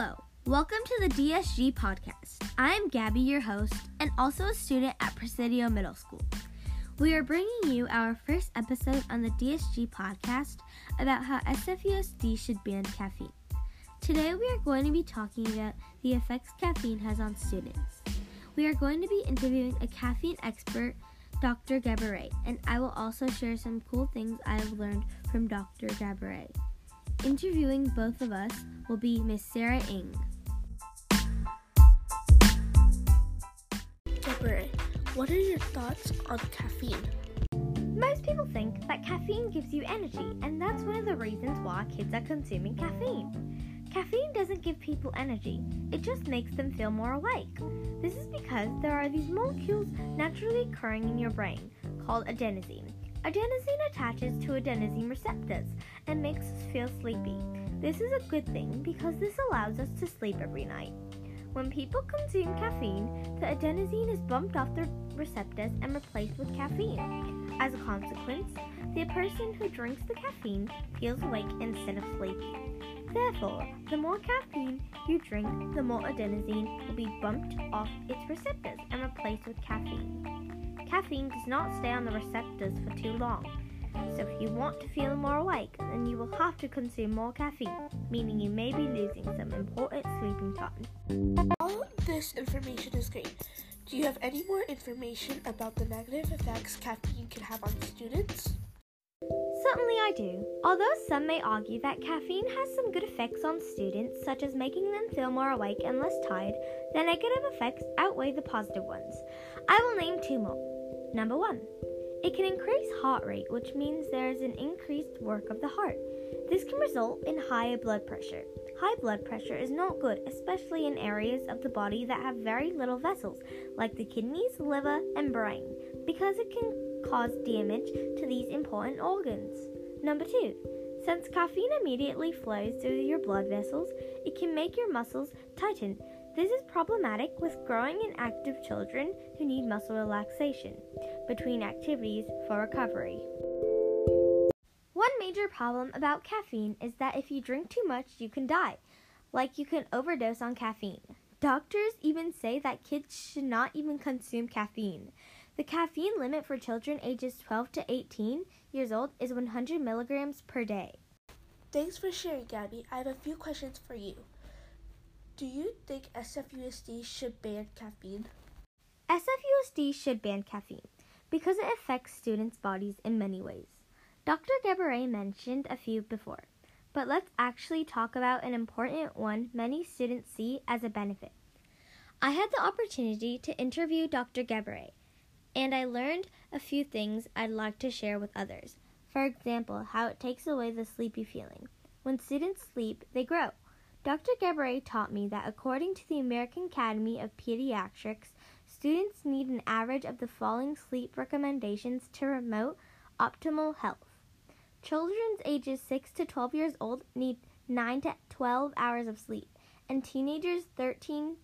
Hello, welcome to the DSG podcast. I'm Gabby, your host, and also a student at Presidio Middle School. We are bringing you our first episode on the DSG podcast about how SFUSD should ban caffeine. Today, we are going to be talking about the effects caffeine has on students. We are going to be interviewing a caffeine expert, Dr. Gabourey, and I will also share some cool things I have learned from Dr. Gabourey. Interviewing both of us will be Miss Sarah Ing. Gabourey, what are your thoughts on caffeine? Most people think that caffeine gives you energy, and that's one of the reasons why kids are consuming caffeine. Caffeine doesn't give people energy, it just makes them feel more awake. This is because there are these molecules naturally occurring in your brain called adenosine. Adenosine attaches to adenosine receptors and makes us feel sleepy. This is a good thing because this allows us to sleep every night. When people consume caffeine, the adenosine is bumped off the receptors and replaced with caffeine. As a consequence, the person who drinks the caffeine feels awake instead of sleepy. Therefore, the more caffeine you drink, the more adenosine will be bumped off its receptors and replaced with caffeine. Caffeine does not stay on the receptors for too long, so if you want to feel more awake, then you will have to consume more caffeine, meaning you may be losing some important sleeping time. All this information is great. Do you have any more information about the negative effects caffeine can have on students? Certainly, I do. Although some may argue that caffeine has some good effects on students, such as making them feel more awake and less tired, the negative effects outweigh the positive ones. I will name two more. Number one, it can increase heart rate, which means there is an increased work of the heart. This can result in higher blood pressure. High blood pressure is not good, especially in areas of the body that have very little vessels, like the kidneys, liver, and brain, because it can cause damage to these important organs. Number two, since caffeine immediately flows through your blood vessels, it can make your muscles tighten. This is problematic with growing and active children who need muscle relaxation between activities for recovery. One major problem about caffeine is that if you drink too much, you can die, like you can overdose on caffeine. Doctors even say that kids should not even consume caffeine. The caffeine limit for children ages 12 to 18 years old is 100 milligrams per day. Thanks for sharing, Gabby. I have a few questions for you. Do you think SFUSD should ban caffeine? SFUSD should ban caffeine because it affects students' bodies in many ways. Dr. Gabourey mentioned a few before, but let's actually talk about an important one many students see as a benefit. I had the opportunity to interview Dr. Gabourey, and I learned a few things I'd like to share with others. For example, how it takes away the sleepy feeling. When students sleep, they grow. Dr. Gabourey taught me that according to the American Academy of Pediatrics, students need an average of the following sleep recommendations to promote optimal health. Children ages 6 to 12 years old need 9 to 12 hours of sleep, and teenagers 13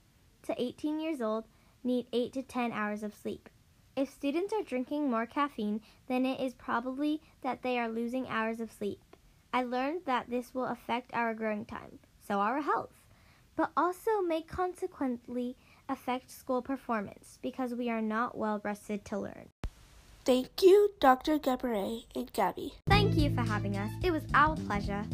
to 18 years old need 8 to 10 hours of sleep. If students are drinking more caffeine, then it is probably that they are losing hours of sleep. I learned that this will affect our growing time, so our health, but also may consequently affect school performance because we are not well rested to learn. Thank you, Dr. Gabourey and Gabby. Thank you for having us. It was our pleasure.